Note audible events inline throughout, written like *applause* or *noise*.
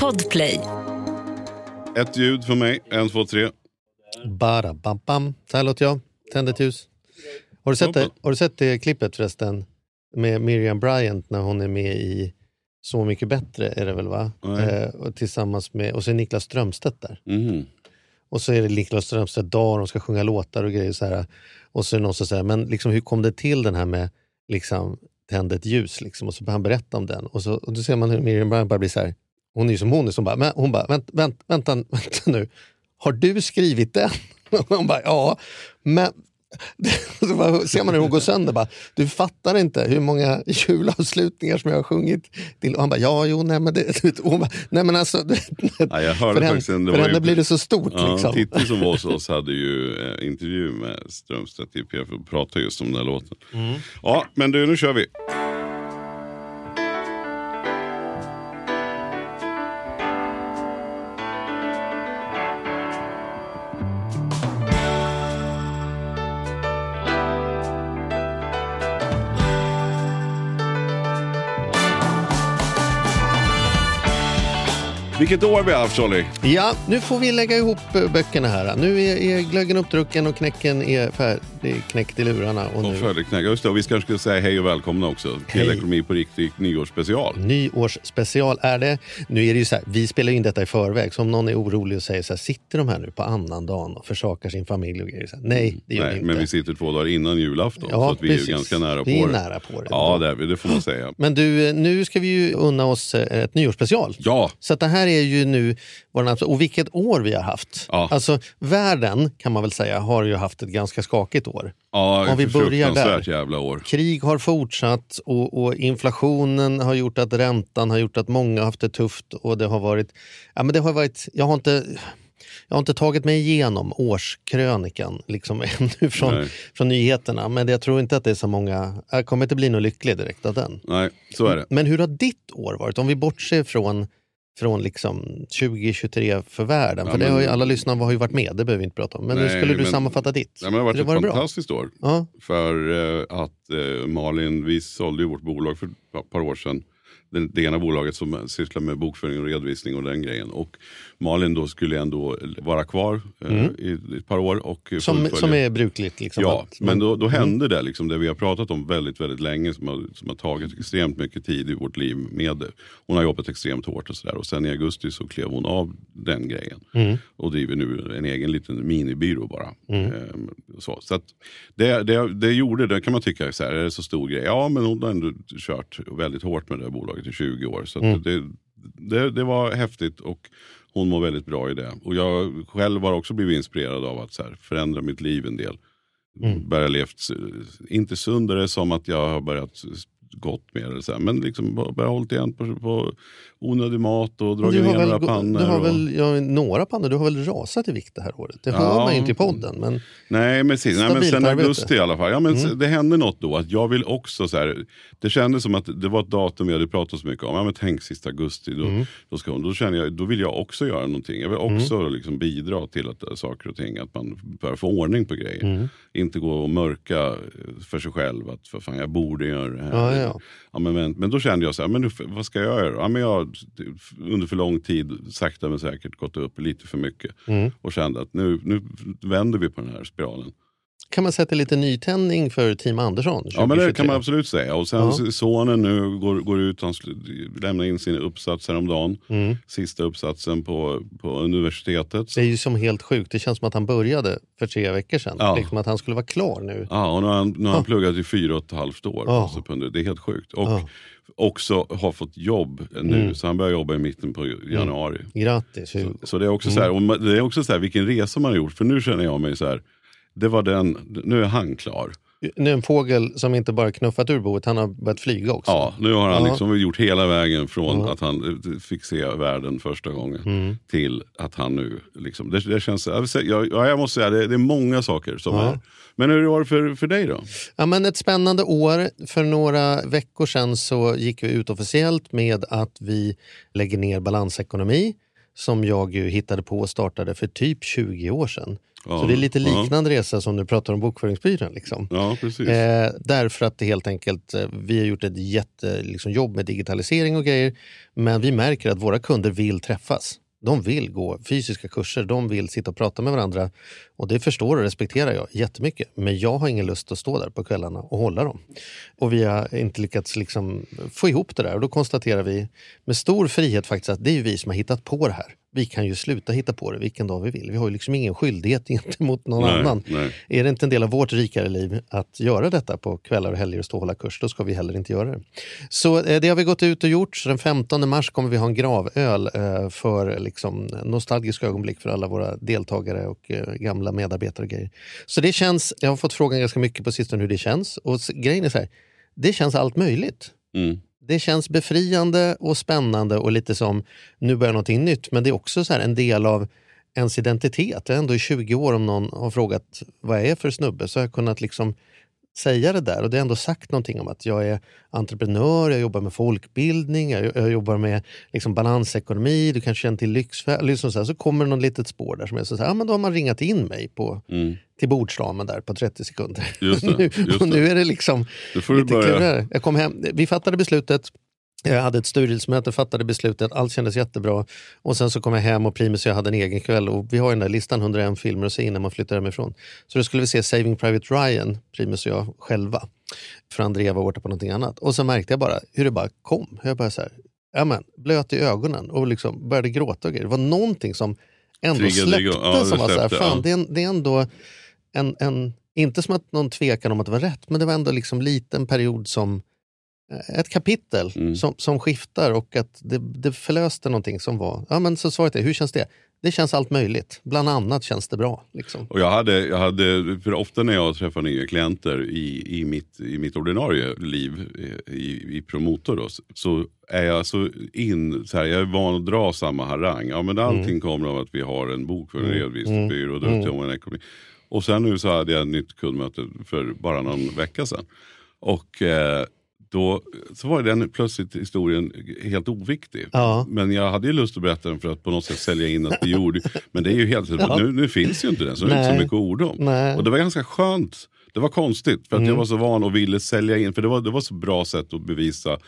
Podplay. Ett ljud för mig. En, två, tre. Bara bam bam. Så här låter jag. Tänd ett ljus. Har du, sett det, har du sett det klippet förresten? Med Miriam Bryant när hon är med i Så mycket bättre är det väl va? Eh, och tillsammans med, och så är Niklas Strömstedt där. Mhm. Och så är det Niklas Strömstedt dag och de ska sjunga låtar och grejer. Så här. Och så är det någon som säger, men liksom, hur kom det till den här med liksom, tände ett ljus? Liksom? Och så började han berätta om den. Och, så, och då ser man hur Miriam Bryant bara blir så här, hon är ju som hon är, som bara, men, hon bara, vänt, vänt, vänta, *laughs* vänta nu, har du skrivit den? *laughs* Och hon bara, ja. Men *laughs* så bara, ser man hur hon går sönder. Bara, du fattar inte hur många julavslutningar som jag har sjungit till. Och han bara, ja, jo, nej men det... Och hon bara, nej men alltså... Det, Ja, jag hörde för faktiskt en- det henne, för henne ju- blir det så stort. Ja, liksom. Titti som var hos oss hade ju eh, intervju med Strömstedt i PF och pratade just om den här låten. Mm. Ja, men du, nu kör vi. Vilket år vi har haft, Charlie? Ja, nu får vi lägga ihop eh, böckerna här. Nu är, är glöggen uppdrucken och knäcken är färdig, knäckt i lurarna. Och Och nu färdigknäckt. Just det, och vi kanske ska säga hej och välkomna också till Hej. Ekonomi på riktigt nyårsspecial. Nyårsspecial är det. Nu är det ju så här, vi spelar in detta i förväg, så om någon är orolig och säger så här, sitter de här nu på annandagen och försakar sin familj och grejer? Så här, nej, det gör Nej, vi inte. men vi sitter två dagar innan julafton Ja, så att vi precis. är ganska nära på Vi är det. nära på det. Ja, det, är vi, det får man säga. Men du, eh, nu ska vi ju unna oss eh, ett nyårsspecial. Ja, Så det här är ju nu, vår och vilket år vi har haft. Ja. Alltså världen kan man väl säga har ju haft ett ganska skakigt år. ja Om vi börjar där. jävla år. Krig har fortsatt och, och inflationen har gjort att räntan har gjort att många har haft det tufft. Och det har varit, ja, men det har varit jag, har inte, jag har inte tagit mig igenom årskrönikan liksom, *laughs* ännu från, Nej. från nyheterna. Men jag tror inte att det är så många, jag kommer inte bli något lycklig direkt av den. Nej, så är det. Men hur har ditt år varit? Om vi bortser från, från liksom 2023 för världen. Ja, för det men- har ju, alla lyssnare har ju varit med, det behöver vi inte prata om. Men nu Nej, skulle du men- sammanfatta ditt. Ja, men det har varit Eller ett var det bra? fantastiskt år. Ja. För eh, att eh, Malin, vi sålde ju vårt bolag för ett par år sedan. Det, det ena bolaget som sysslar med bokföring och redovisning och den grejen. Och Malin då skulle ändå vara kvar eh, i ett par år. Och Mm. Som, som är brukligt. Liksom, Ja, att- men då, då hände det liksom det vi har pratat om väldigt, väldigt länge som har, som har tagit extremt mycket tid i vårt liv med det. Hon har jobbat extremt hårt och sådär och sen i augusti så klev hon av den grejen och driver nu en egen liten minibyrå bara. Ehm, så så att det, det, det gjorde, det kan man tycka, så här, är det så stor grej? Ja, men hon har ändå kört väldigt hårt med det här bolaget i 20 år. Så att det, det, det var häftigt och hon mår väldigt bra i det. Och jag själv har också blivit inspirerad av att här, förändra mitt liv en del. Börjat levt, s- inte sundare som att jag har börjat gått mer, eller så här, men liksom bara- hållit igen på, på onödig mat och dragit ner några pannor. du har och, väl ja, några pannor, du har väl rasat i vikt det här året? Det Ja. hör man ju inte i podden. Men Nej, men, precis. Nej, men sen augusti i alla fall. Ja, men Mm. Det hände något då. att Jag vill också så här, Det kändes som att det var ett datum vi hade pratat så mycket om. Ja, men tänk sista augusti. Då, Mm. då, ska, då känner jag, då vill jag också göra någonting. Jag vill också liksom bidra till att äh, saker och ting, att man börjar få ordning på grejer. Mm. Inte gå och mörka för sig själv. Att för fan, jag borde göra det här. Ja, ja. Ja, men, men, men då kände jag så här, men nu, vad ska jag göra? Ja, men jag har under för lång tid sakta men säkert gått upp lite för mycket. Mm. Och kände att nu, nu vänder vi på den här spiralen. Kan man sätta lite nytändning för Team Andersson? Ja men det 2023? kan man absolut säga. Och sen Ja. sonen nu går, går ut, han lämnar in sin uppsats häromdagen. Mm. Sista uppsatsen på, på universitetet. Det är ju som helt sjukt. Det känns som att han började för tre veckor sedan. Ja. Liksom att han skulle vara klar nu. Ja, och nu har han, nu har han Ja. pluggat i fyra och ett halvt år. Ja. Alltså det är helt sjukt. Och Ja. också har fått jobb nu. Mm. Så han börjar jobba i mitten på januari. Grattis Hugo. Så det är också så här, och ma- det är också så här vilken resa man har gjort. För nu känner jag mig så här, det var den, nu är han klar. Nu är en fågel som inte bara knuffat ur boet, han har börjat flyga också. Ja, nu har han Ja. liksom gjort hela vägen från Ja. att han eh, fick se världen första gången Mm. till att han nu, liksom, det, det känns, jag, jag måste säga det, det är många saker som Ja. är. Men hur var det för, för dig då? Ja, men ett spännande år. För några veckor sedan så gick vi ut officiellt med att vi lägger ner balansekonomi som jag ju hittade på och startade för typ 20 år sedan. Så det är lite liknande resa som du pratar om bokföringsbyrån. Liksom. Ja, precis. Eh, därför att det helt enkelt, eh, vi har gjort ett jättejobb liksom, med digitalisering och grejer. Men vi märker att våra kunder vill träffas. De vill gå fysiska kurser, de vill sitta och prata med varandra. Och Det förstår och respekterar jag jättemycket. Men jag har ingen lust att stå där på kvällarna och hålla dem. Och vi har inte lyckats liksom få ihop det där. Och Då konstaterar vi med stor frihet faktiskt att det är vi som har hittat på det här vi kan ju sluta hitta på det vilken dag vi vill. Vi har ju liksom ingen skyldighet *laughs* gentemot någon Nej, annan. nej. Är det inte en del av vårt rikare liv att göra detta på kvällar och helger och stå och hålla kurs, då ska vi heller inte göra det. Så eh, det har vi gått ut och gjort. Så den 15 mars kommer vi ha en gravöl eh, för liksom, nostalgiska ögonblick för alla våra deltagare och eh, gamla medarbetare. Och grejer. Så det känns, jag har fått frågan ganska mycket på sistone hur det känns. Och grejen är så här, det känns allt möjligt. Mm. Det känns befriande och spännande och lite som nu börjar någonting nytt. Men det är också så här en del av ens identitet. Jag är ändå i 20 år om någon har frågat vad jag är för snubbe så har jag kunnat liksom säga det där. Och det har ändå sagt någonting om att jag är entreprenör, jag jobbar med folkbildning, jag, jag jobbar med liksom balansekonomi, du kanske känner till lyxfäll. Liksom så, här, så kommer det något litet spår där som är så här, ja, men då har man ringat in mig på, Mm. till bordsramen där på 30 sekunder. Just det, *laughs* nu, just och det. nu är det liksom Då får du lite börja. Jag kom hem, vi fattade beslutet, jag hade ett styrelsemöte, fattade beslutet, allt kändes jättebra. Och sen så kom jag hem och Primus och jag hade en egen kväll och vi har ju den där listan 101 filmer att se innan man flyttar hemifrån. Så då skulle vi se Saving Private Ryan, Primus och jag själva. För Andrea var borta på någonting annat. Och så märkte jag bara hur det bara kom. Jag bara så här, ja men, blöt i ögonen och liksom började gråta och grejer. Det var någonting som ändå Triggade släppte. Ja, som var så här, fan, ja. det, är det är ändå en, en, inte som att någon tvekan om att det var rätt, men det var ändå liksom lite en period som ett kapitel Mm. som, som skiftar och att det, det förlöste någonting som var... Ja, men så svaret är, hur känns det? Det känns allt möjligt. Bland annat känns det bra. Liksom. Och jag hade, jag hade, för ofta när jag träffar nya klienter i, i, mitt, i mitt ordinarie liv eh, i, i promotor då, så är jag så in, så här, jag är van att dra samma harang. Ja, men allting kommer av att vi har en bok för en redovisningsbyrå och mm. en ekonomi. Och sen nu så hade jag ett nytt kundmöte för bara någon vecka sedan. Och eh, då så var den plötsligt historien helt oviktig. Ja. Men jag hade ju lust att berätta den för att på något sätt sälja in att vi gjorde. *laughs* Men det är ju helt, nu, nu finns ju inte den så det är inte så mycket ord om. Nej. Och det var ganska skönt. Det var konstigt för att jag var så van och ville sälja in. För det var, det var så bra sätt att bevisa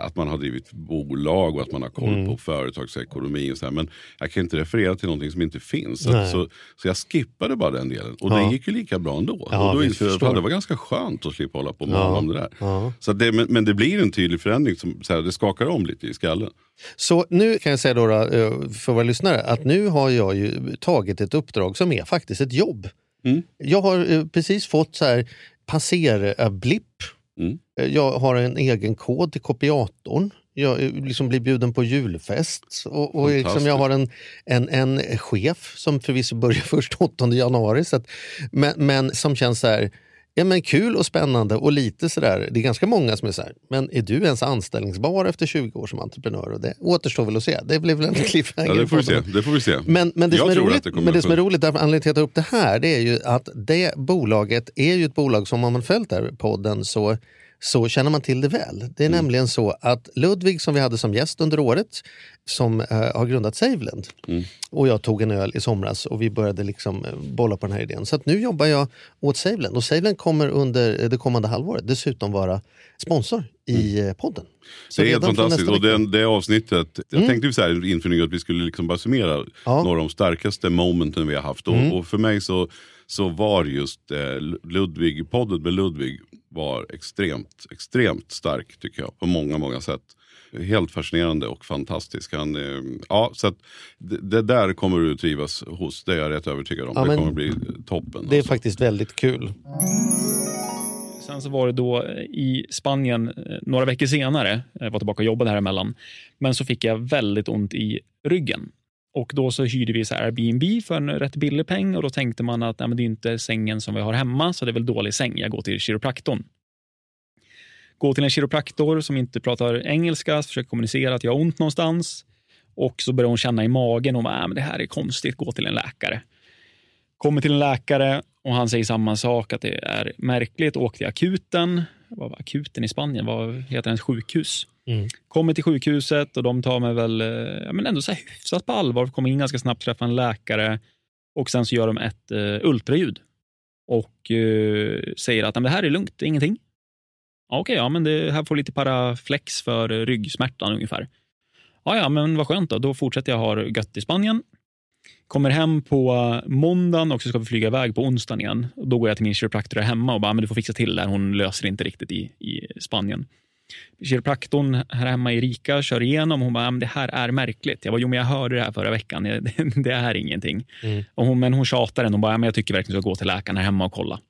att man har drivit bolag och att man har koll på företagsekonomi. Och så här. Men jag kan inte referera till någonting som inte finns. Så, så, så jag skippade bara den delen. Och Ja. det gick ju lika bra ändå. Ja, och då insåg jag att det var ganska skönt att slippa hålla på med Ja. om det där. Ja. Så det, men, men det blir en tydlig förändring. Som, så här, det skakar om lite i skallen. Så nu kan jag säga då, då, eh, för våra lyssnare att nu har jag ju tagit ett uppdrag som är faktiskt ett jobb. Mm. Jag har eh, precis fått så här passer-blipp. Mm. Eh, Jag har en egen kod till kopiatorn. Jag eh, liksom blir bjuden på julfest. Och, och liksom jag har en, en, en chef som förvisso börjar *laughs* först 8 januari. Så att, men, men som känns så här, ja, men kul och spännande och lite sådär. Det är ganska många som är så här, men är du ens anställningsbar efter 20 år som entreprenör? Och det återstår väl att se. Det blir väl en cliffhanger. Ja, det får vi se. Det får vi se. Men, men det, Jag som är, roligt, det men det som är roligt, därför anledningen till att jag tar upp det här, det är ju att det bolaget är ju ett bolag som om man följt den här podden så, så känner man till det väl. Det är Mm. nämligen så att Ludvig som vi hade som gäst under året, som eh, har grundat Saveland, Mm. och jag tog en öl i somras och vi började liksom eh, bolla på den här idén. Så att nu jobbar jag åt Saveland och Saveland kommer under det kommande halvåret dessutom vara sponsor i eh, podden. Så Mm. Det är helt fantastiskt. Och den, det avsnittet, jag tänkte ju så här inför att vi skulle liksom bara summera Ja. Mm. några av de starkaste momenten vi har haft. Och, och för mig så, så var just eh, Ludvig, podden med Ludvig var extremt, extremt stark tycker jag. På många, många sätt. Helt fascinerande och fantastisk. Han, eh, ja, så att det, det där kommer du trivas hos, det är jag rätt övertygad om. Ja, det kommer bli toppen. Det är alltså. faktiskt väldigt kul. Sen så var det då eh, i Spanien eh, några veckor senare, jag var tillbaka och jobbade här emellan, men så fick jag väldigt ont i ryggen. Och då så hyrde vi så här Airbnb för en rätt billig peng och då tänkte man att nej, men det är inte sängen som vi har hemma, så det är väl dålig säng. Jag går till kiropraktorn. Går till en kiropraktor som inte pratar engelska, försöker kommunicera att jag har ont någonstans. Och så börjar hon känna i magen och äh, men det här är konstigt, gå till en läkare. Kommer till en läkare och han säger samma sak, att det är märkligt. Åk till akuten. Vad var akuten i Spanien? Vad heter ens sjukhus. Mm. Kommer till sjukhuset och de tar mig väl eh, ja, men ändå så här hyfsat på allvar. Kommer in ganska snabbt, träffar en läkare. Och sen så gör de ett eh, ultraljud och eh, säger att men det här är lugnt, det är ingenting. Ja, Okej, ja, men det här får lite paraflex för ryggsmärtan ungefär. Ja, ja, men vad skönt då. Då fortsätter jag ha gött i Spanien. Kommer hem på måndagen och så ska vi flyga iväg på onsdagen igen. Då går jag till min kiropraktor hemma och bara, men du får fixa till det här. Hon löser det inte riktigt i, i Spanien. Kiropraktorn här hemma i Rika kör igenom. Hon bara, det här är märkligt. Jag bara, jo men jag hörde det här förra veckan. Det, det *laughs* är ingenting. Mm. Och hon, men hon tjatar ändå. Hon bara, men jag tycker verkligen att du ska gå till läkaren här hemma och kolla.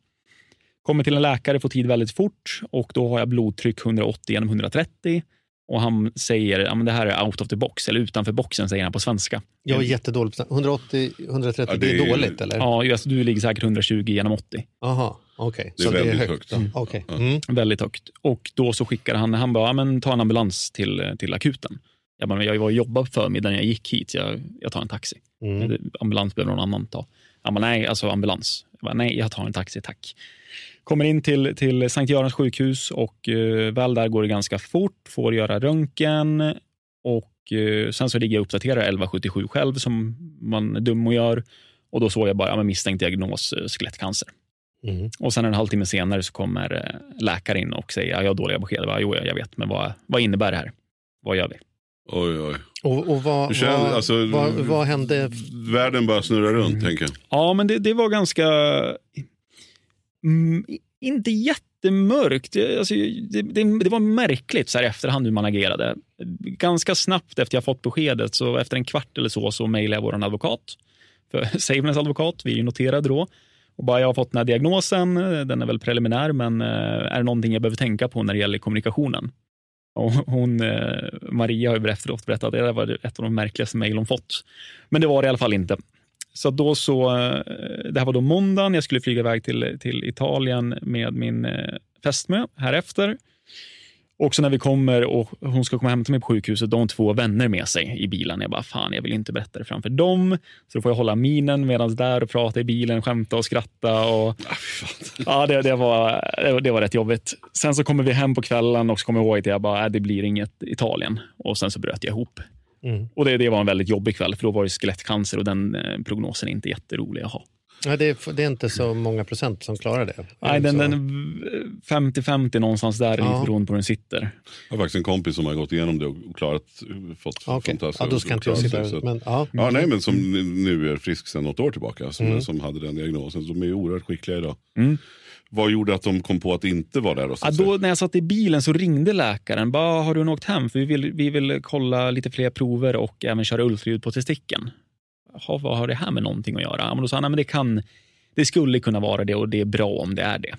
Kommer till en läkare, får tid väldigt fort och då har jag blodtryck 180 genom 130. Och han säger, ja men det här är out of the box, eller utanför boxen säger han på svenska. Jag är jättedålig på 180, 130, Ja, det, det är är- dåligt eller? Ja, alltså, du ligger säkert 120 genom 80. Aha, okej. Det är Så det är väldigt högt. högt. Mm. Ja. Mm. Väldigt högt. Och då så skickar han, han bara, men ta en ambulans till, till akuten. Jag, bara, men jag var och jobbade på förmiddagen när jag gick hit, jag, jag tar en taxi. Mm. Ambulans behöver någon annan ta. Han bara, nej, alltså ambulans. Jag bara, nej, jag tar en taxi, tack. Kommer in till, till Sankt Görans sjukhus och uh, väl där går det ganska fort. Får göra röntgen och eh, sen så ligger jag och uppdaterar 1177 själv som man är dum och gör. Och då såg jag bara ja, men misstänkt diagnos eh, skelettcancer. Mm. Och sen en halvtimme senare så kommer eh, läkaren in och säger ja, jag har dåliga besked. Jo, jag vet, men vad, vad innebär det här? Vad gör vi? Oj, oj. Och, och vad, känner, vad, alltså, vad, vad hände? Världen bara snurrar runt, Mm. tänker jag. Ja, men det, det var ganska... Mm, inte jättemörkt. Det, alltså, det, det, det var märkligt så här efterhand hur man agerade. Ganska snabbt efter jag fått beskedet, så efter en kvart eller så, så mejlade jag vår advokat. För *laughs* Saveness advokat, vi är ju noterade då. Och bara, jag har fått den här diagnosen, eh, den är väl preliminär, men eh, är det någonting jag behöver tänka på när det gäller kommunikationen? Och hon, eh, Maria har ju efteråt berättat att det där var ett av de märkligaste mejl hon fått. Men det var det i alla fall inte. Så då så, det här var då måndagen, jag skulle flyga iväg till, till Italien med min fästmö härefter efter. Och så när vi kommer och hon ska komma hem till mig på sjukhuset, då har hon två vänner med sig i bilen. Jag bara, fan jag vill inte berätta det framför dem. Så då får jag hålla minen medan där och prata i bilen, skämta och skratta. Och, Ah, ja, det, det, var- det var rätt jobbigt. Sen så kommer vi hem på kvällen och så kommer jag ihåg att jag bara, äh, det blir inget Italien. Och sen så bröt jag ihop. Mm. Och det, det var en väldigt jobbig kväll, för då var det skelettcancer och den eh, prognosen är inte jätterolig att ha. Ja, det, är, det är inte så många procent som klarar det. Nej, den, den 50-50 någonstans där, Ja. lite beroende på hur den sitter. Jag har faktiskt en kompis som har gått igenom det och klarat, fått Ja, okej. fantastiskt. Ja, då ska inte jag sitta att- Men, ja. Ja, nej, men som nu är frisk sedan något år tillbaka, som, Mm. som hade den diagnosen. De är oerhört skickliga idag. Mm. Vad gjorde att de kom på att inte vara där? Då, Ja, då, när jag satt i bilen så ringde läkaren. Bara, har du åkt hem? För vi vill, vi vill kolla lite fler prover och även köra ultraljud på testikeln. Vad har det här med någonting att göra? Men då sa han, nej, men det, kan, det skulle kunna vara det och det är bra om det är det.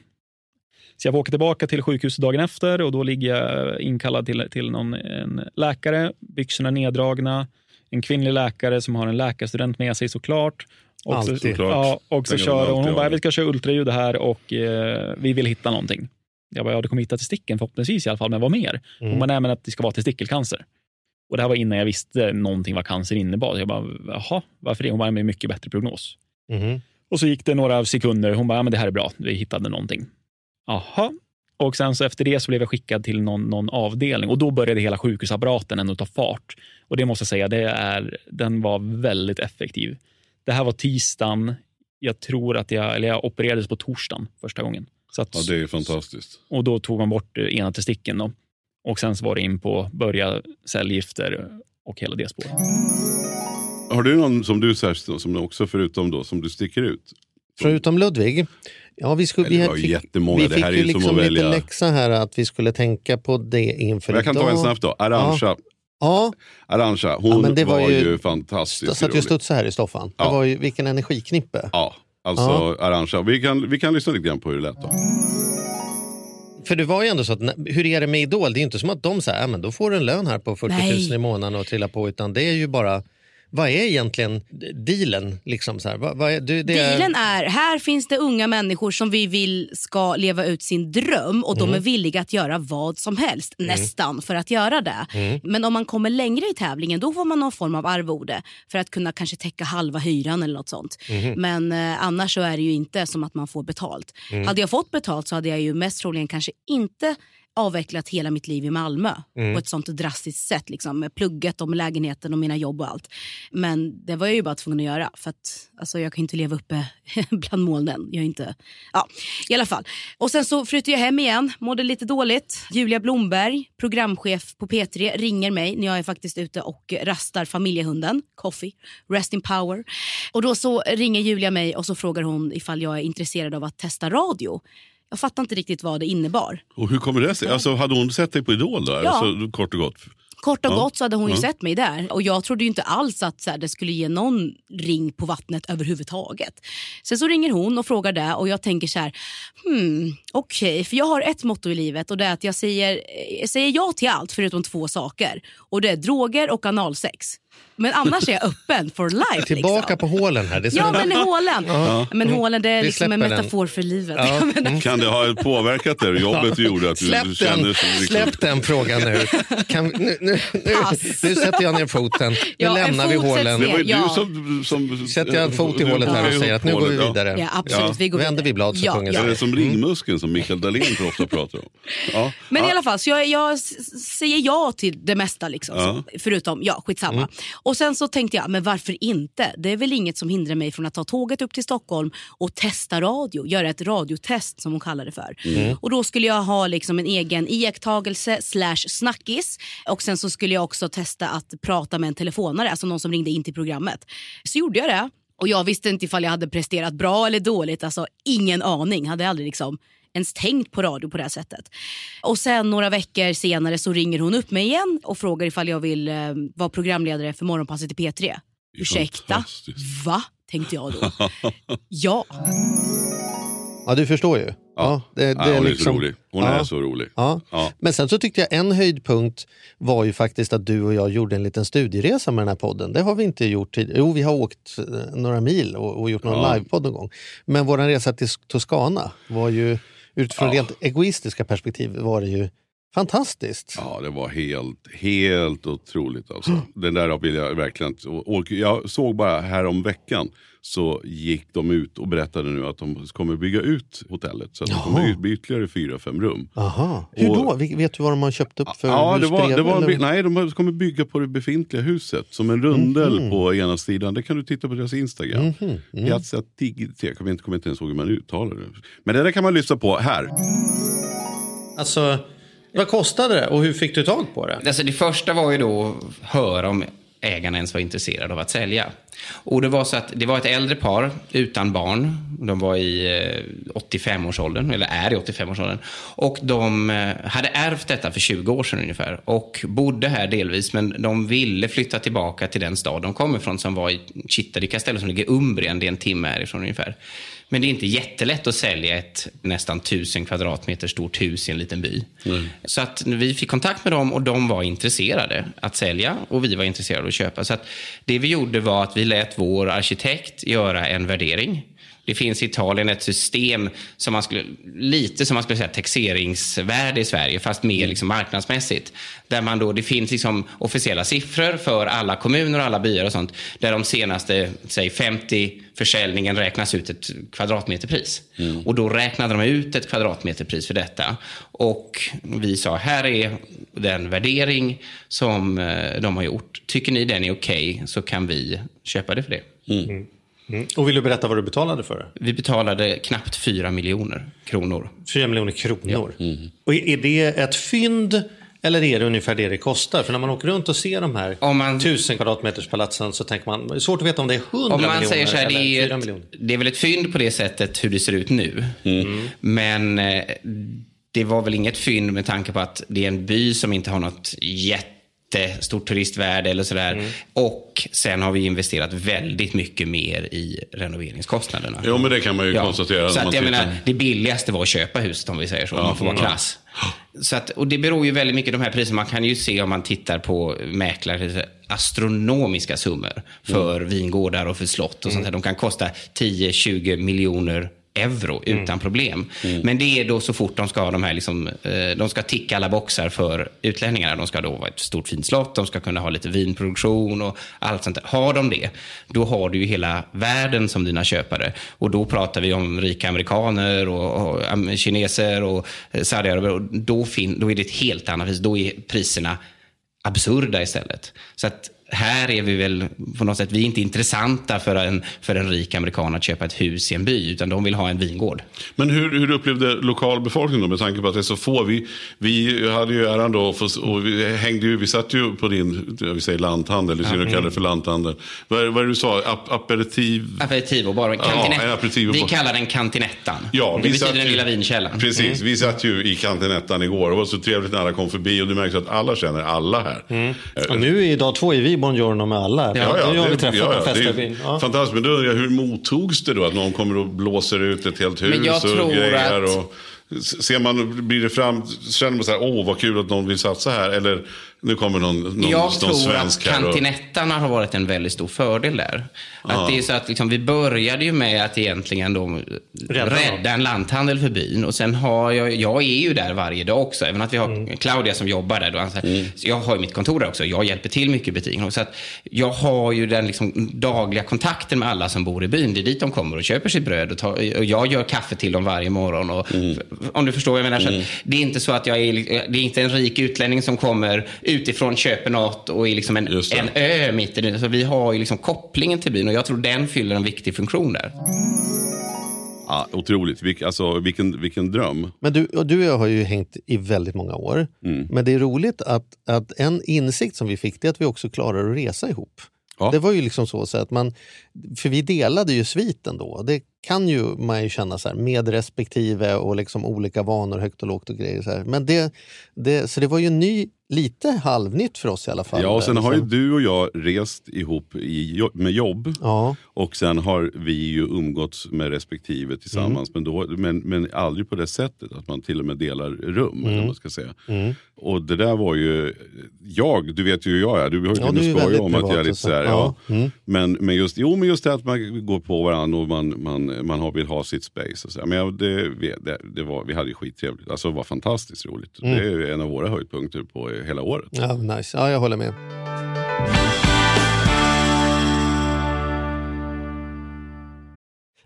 Så jag får åka tillbaka till sjukhuset dagen efter och då ligger jag inkallad till, till någon, en läkare, byxorna neddragna, en kvinnlig läkare som har en läkarstudent med sig såklart. Och så, Alltid. Såklart. ja, och så kör hon, hon bara, vi ska köra ultraljud här och eh, vi vill hitta någonting. Jag bara, ja, du kommer hitta testikeln förhoppningsvis i alla fall, men vad mer? Hon Mm. bara, nej men att det ska vara testikelcancer. Och det här var innan jag visste någonting vad cancer innebar. Jag bara, jaha, varför det? Hon bara, med mycket bättre prognos. Mhm. Och så gick det några sekunder. Hon bara, ja men det här är bra, vi hittade någonting. Jaha. Och sen så efter det så blev jag skickad till någon, någon avdelning och då började hela sjukhusapparaten ändå ta fart. Och det måste jag säga, det är, den var väldigt effektiv. Det här var tisdagen. Jag tror att jag, eller jag opererades på torsdagen första gången. Så att, Ja, det är fantastiskt. och då tog man bort eh, ena testikeln. Då. Och sen så var det in på börja cellgifter och hela det spåret. Har du någon som du särskilt, som också förutom då, som du sticker ut? Förutom Ludvig. Ja, vi, skulle, Nej, det vi, fick, jättemånga. vi Det fick ju ju som liksom att lite välja- läxa här att vi skulle tänka på det inför Men jag kan ta idag. en snabbt då. Arantxa, Ja, Arantxa hon Ja, men det var, var ju, ju- fantastiskt jag satt ju och studsade här i soffan. Ja. Det var ju, vilken energiknippe. Ja, alltså Arantxa. Vi kan, vi kan lyssna lite grann på hur det lät då. För det var ju ändå så att, hur är det med Idol? Det är inte som att de säger, "Ja, men då får du en lön här på 40 000 Nej. i månaden och trilla på, utan det är ju bara, vad är egentligen dealen? Liksom så här? Vad, vad är, du, det är, Dealen är, här finns det unga människor som vi vill ska leva ut sin dröm och de är villiga att göra vad som helst, nästan, för att göra det. Men om man kommer längre i tävlingen då får man någon form av arvode för att kunna kanske täcka halva hyran eller något sånt. Men eh, annars så är det ju inte som att man får betalt. Hade jag fått betalt så hade jag ju mest troligen kanske inte avvecklat hela mitt liv i Malmö på ett sånt drastiskt sätt. Liksom, med plugget, och med lägenheten och mina jobb och allt. Men det var jag ju bara tvungen att göra. För att alltså, jag kan inte leva uppe *laughs* bland molnen. Jag är inte... Ja, i alla fall. Och sen så flyttade jag hem igen, mådde lite dåligt. Julia Blomberg, programchef på P3, ringer mig när jag är faktiskt ute och rastar familjehunden, Coffee, Rest in Power. Och då så ringer Julia mig och så frågar hon ifall jag är intresserad av att testa radio. Jag fattar inte riktigt vad det innebar. Och hur kommer det sig? Alltså, hade hon sett dig på Idol då? Ja. Alltså, kort och gott. Kort och Ja. gott så hade hon ju Ja. sett mig där. Och jag trodde ju inte alls att så här, det skulle ge någon ring på vattnet överhuvudtaget. Sen så ringer hon och frågar det och jag tänker så här, hmm, okej, för jag har ett motto i livet och det är att jag säger, jag säger ja till allt förutom två saker. Och det är droger och analsex. Men annars är jag öppen for life. *laughs* Tillbaka liksom. på hålen här. Det Ja, men hålen. Men hålen det är liksom en släpper den. metafor för livet. Ja. *laughs* Menar, Kan det ha påverkat det jobbet du gjorde? Att du, Släpp du den, liksom, släpp den frågan nu. Kan, vi- nu, nu, nu, nu sätter jag ner foten. Nu Ja, en lämnar vi hålen. Det var ju Ja. du som... som Sätter jag en fot i hålet här och säger att nu går vi vidare. Ja, absolut. Vi går Vänder vidare. vi blad så Ja, ja. Det är som ringmuskeln som Mikael Dahlén så ofta pratar om. Ja. Men ja. i alla fall, så jag, jag säger ja till det mesta. Liksom, förutom, ja skitsamma. Och sen så tänkte jag, men varför inte? Det är väl inget som hindrar mig från att ta tåget upp till Stockholm och testa radio. Göra ett radiotest som hon kallar det för. Och då skulle jag ha liksom en egen iakttagelse slash snackis. Och sen så skulle jag också testa att prata med en telefonare, alltså någon som ringde in till programmet. Så gjorde jag det. Och jag visste inte ifall jag hade presterat bra eller dåligt. Alltså ingen aning. Hade aldrig liksom ens tänkt på radio på det här sättet. Och sen några veckor senare så ringer hon upp mig igen och frågar ifall jag vill eh, vara programledare för Morgonpasset i P3. Ursäkta? Va? Tänkte jag då. *laughs* ja. Ja, du förstår ju. Ja, det, det Ja, hon är liksom- så rolig. Hon ja. är så rolig. Ja. Ja. Men sen så tyckte jag en höjdpunkt var ju faktiskt att du och jag gjorde en liten studieresa med den här podden. Det har vi inte gjort tidigare. Jo, vi har åkt eh, några mil och, och gjort någon Ja. livepodd någon gång. Men vår resa till Toscana var ju utifrån Ja. rent egoistiska perspektiv var det ju fantastiskt. Ja, det var helt, helt otroligt alltså. Den där vill jag verkligen och, Jag såg bara här om veckan så gick de ut och berättade nu att de kommer bygga ut hotellet. Så att Jaha. kommer ut bli ytterligare fyra, fem rum. Aha. Hur Och- då? Vet du vad de har köpt upp för Ja, det var, det var, nej, de kommer bygga på det befintliga huset som en rundel Mhm. på ena sidan. Det kan du titta på deras Instagram. Piazza Tigte, jag kommer inte, kommer inte ens ihåg hur man uttalar det. Men det där kan man lyssna på här. Alltså, vad kostade det och hur fick du tag på det? Alltså det första var ju då att höra om ägarna ens var intresserade av att sälja. Och det var så att det var ett äldre par utan barn. De var i eh, 85-årsåldern, eller är i 85-årsåldern. Och de eh, hade ärvt detta för 20 år sedan ungefär. Och bodde här delvis, men de ville flytta tillbaka till den stad de kommer ifrån som var i Città di Castello som ligger i Umbrien, det är en timme härifrån ungefär. Men det är inte jättelätt att sälja ett nästan tusen kvadratmeter stort hus i en liten by. Så att vi fick kontakt med dem och de var intresserade att sälja och vi var intresserade att köpa. Så att det vi gjorde var att vi lät vår arkitekt göra en värdering. Det finns i Italien ett system som man skulle, lite som man skulle säga taxeringsvärde i Sverige, fast mer liksom marknadsmässigt. Där man då, det finns liksom officiella siffror för alla kommuner och alla byar och sånt. Där de senaste, säg 50 försäljningen räknas ut ett kvadratmeterpris. Och då räknade de ut ett kvadratmeterpris för detta. Och vi sa, här är den värdering som eh, de har gjort. Tycker ni den är okej så kan vi köpa det för det. Och vill du berätta vad du betalade för det? Vi betalade knappt 4 miljoner kronor. 4 miljoner kronor. Och är det ett fynd eller är det ungefär det det kostar? För när man åker runt och ser de här Om man- tusen kvadratmeters palatsen så tänker man, det är svårt att veta om det är 100 Om man miljoner säger så här, det eller 4 är, miljoner. ett, det är väl ett fynd på det sättet hur det ser ut nu. Men eh, det var väl inget fynd med tanke på att det är en by som inte har något jättestort turistvärde eller sådär. Och sen har vi investerat väldigt mycket mer i renoveringskostnaderna. Jo, men det kan man ju konstatera. Så att jag menar, det billigaste var att köpa huset om vi säger så, om man får vara krass. Så att, och det beror ju väldigt mycket på de här priserna. Man kan ju se om man tittar på mäklare astronomiska summor för vingårdar och för slott och sånt här. De kan kosta 10-20 miljoner euro utan problem. Men det är då så fort de ska ha de här, liksom, eh, de ska ticka alla boxar för utlänningarna. De ska då vara ett stort fint slott, de ska kunna ha lite vinproduktion och allt sånt där. Har de det, då har du ju hela världen som dina köpare. Och då pratar vi om rika amerikaner och, och kineser och eh, saudiaraber. Och Då, fin- då är det ett helt annat pris. Då är priserna absurda istället. Så att här är vi väl på något sätt, vi är inte intressanta för en, för en rik amerikan att köpa ett hus i en by, utan de vill ha en vingård. Men hur, hur upplevde lokalbefolkningen då med tanke på att det är så få? Vi, vi hade ju äran då, för, och vi, hängde ju, vi satt ju på din, vi säger lanthandel, i synnerhet kallar det för lanthandel. Vad, är- vad är det du sa? Ap, aperitiv? Aperitivo bara. Ja, Cantinett- en aperitivo vi kallar den kantinettan. Ja, det betyder den lilla vinkällan. Precis, vi satt ju i kantinettan igår. Det var så trevligt när alla kom förbi och du märkte att alla känner alla här. Eh, Och nu i dag två är vi Buongiorno med alla. Ja, nu har vi det- träffat ja, ja, är Ja. Fantastiskt, men då undrar jag, hur mottogs det då? Att någon kommer och blåser ut ett helt hus Men jag och tror grejer? att- Och, ser man, blir det fram, känner man så här, åh vad kul att någon vill satsa här? Eller nu kommer någon, någon, Jag någon tror att svensk här. Och, kantinettarna har varit en väldigt stor fördel där. Att det är så att liksom, vi började ju med att egentligen då Rädda rädda, en lanthandel för byn. Och sen har jag, jag är ju där varje dag också. Även att vi har Mm. Claudia som jobbar där. Då, alltså, så Jag har ju mitt kontor där också. Jag hjälper till mycket i butiken. Så att jag har ju den liksom dagliga kontakten med alla som bor i byn. Det är dit de kommer och köper sitt bröd. Och, tar, och jag gör kaffe till dem varje morgon. Och, Om du förstår vad jag menar. Så att det är inte så att jag är, det är inte en rik utlänning som kommer utifrån, köper något och är liksom en, en ö mitt i det. Så vi har ju liksom kopplingen till byn och jag tror den fyller en viktig funktion där. ja, otroligt, Vilk, alltså, vilken, vilken dröm. Men du, och du och jag har ju hängt i väldigt många år. Mm. Men det är roligt att, att en insikt som vi fick det är att vi också klarar att resa ihop. Ja. Det var ju liksom så, så att man, för vi delade ju sviten då. Det kan ju man ju känna så här, med respektive och liksom olika vanor högt och lågt och grejer. Så, här. Men det, det, så det var ju ny, lite halvnytt för oss i alla fall. Ja, och sen har ju Liksom. du och jag rest ihop i, med jobb. Ja, Och sen har vi ju umgåtts med respektive tillsammans. Mm. Men, då, men, men aldrig på det sättet att man till och med delar rum. Mm. Eller man ska säga. Och det där var ju, jag, du vet ju hur jag är. Du har ju Ja, du är väldigt om att jag är lite och så. så här, Ja. ja. Mm. Men, men, just, jo, men just det att man går på varandra och man, man, man har, vill ha sitt space. Och så. Men jag, det, det, det var, vi hade ju skittrevligt. Alltså det var fantastiskt roligt. Mm. Det är ju en av våra höjdpunkter på hela året. ja, nice. ja, jag håller med.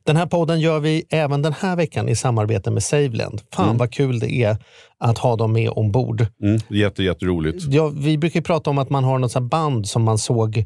Den här podden gör vi även den här veckan i samarbete med Saveland. Fan vad kul det är att ha dem med ombord. Mm. Jätte, jätteroligt. Ja, vi brukar prata om att man har något band som man såg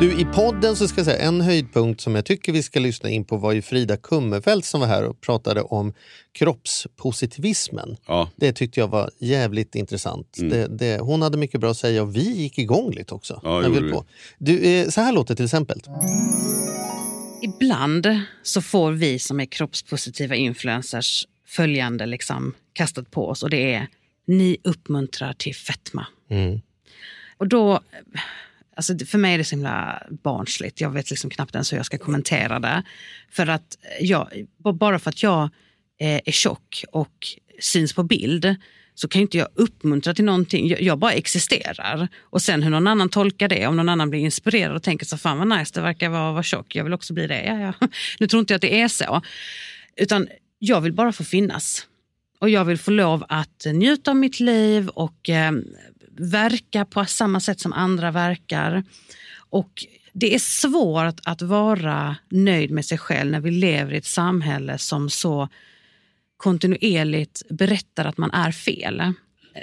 Du, I podden så ska jag säga en höjdpunkt som jag tycker vi ska lyssna in på var ju Frida Kummerfelt som var här och pratade om kroppspositivismen. Ja. Det tyckte jag var jävligt intressant. Det, det, hon hade mycket bra att säga och vi gick igång lite också. Ja, när vi på. Du, eh, så här låter det till exempel. Ibland så får vi som är kroppspositiva influencers följande liksom kastat på oss och det är ni uppmuntrar till fetma. Mm. Och då, Alltså, för mig är det så himla barnsligt. Jag vet liksom knappt ens hur jag ska kommentera det. För att eh, jag, bara för att jag eh, är tjock och syns på bild så kan inte jag uppmuntra till någonting. Jag, jag, bara existerar. Och sen hur någon annan tolkar det, om någon annan blir inspirerad och tänker så fan vad nice det verkar vara, vara tjock, jag vill också bli det. Ja, ja. *laughs* Nu tror inte jag att det är så. Utan jag vill bara få finnas. Och jag vill få lov att njuta av mitt liv och eh, verka på samma sätt som andra verkar. Och det är svårt att vara nöjd med sig själv när vi lever i ett samhälle som så kontinuerligt berättar att man är fel.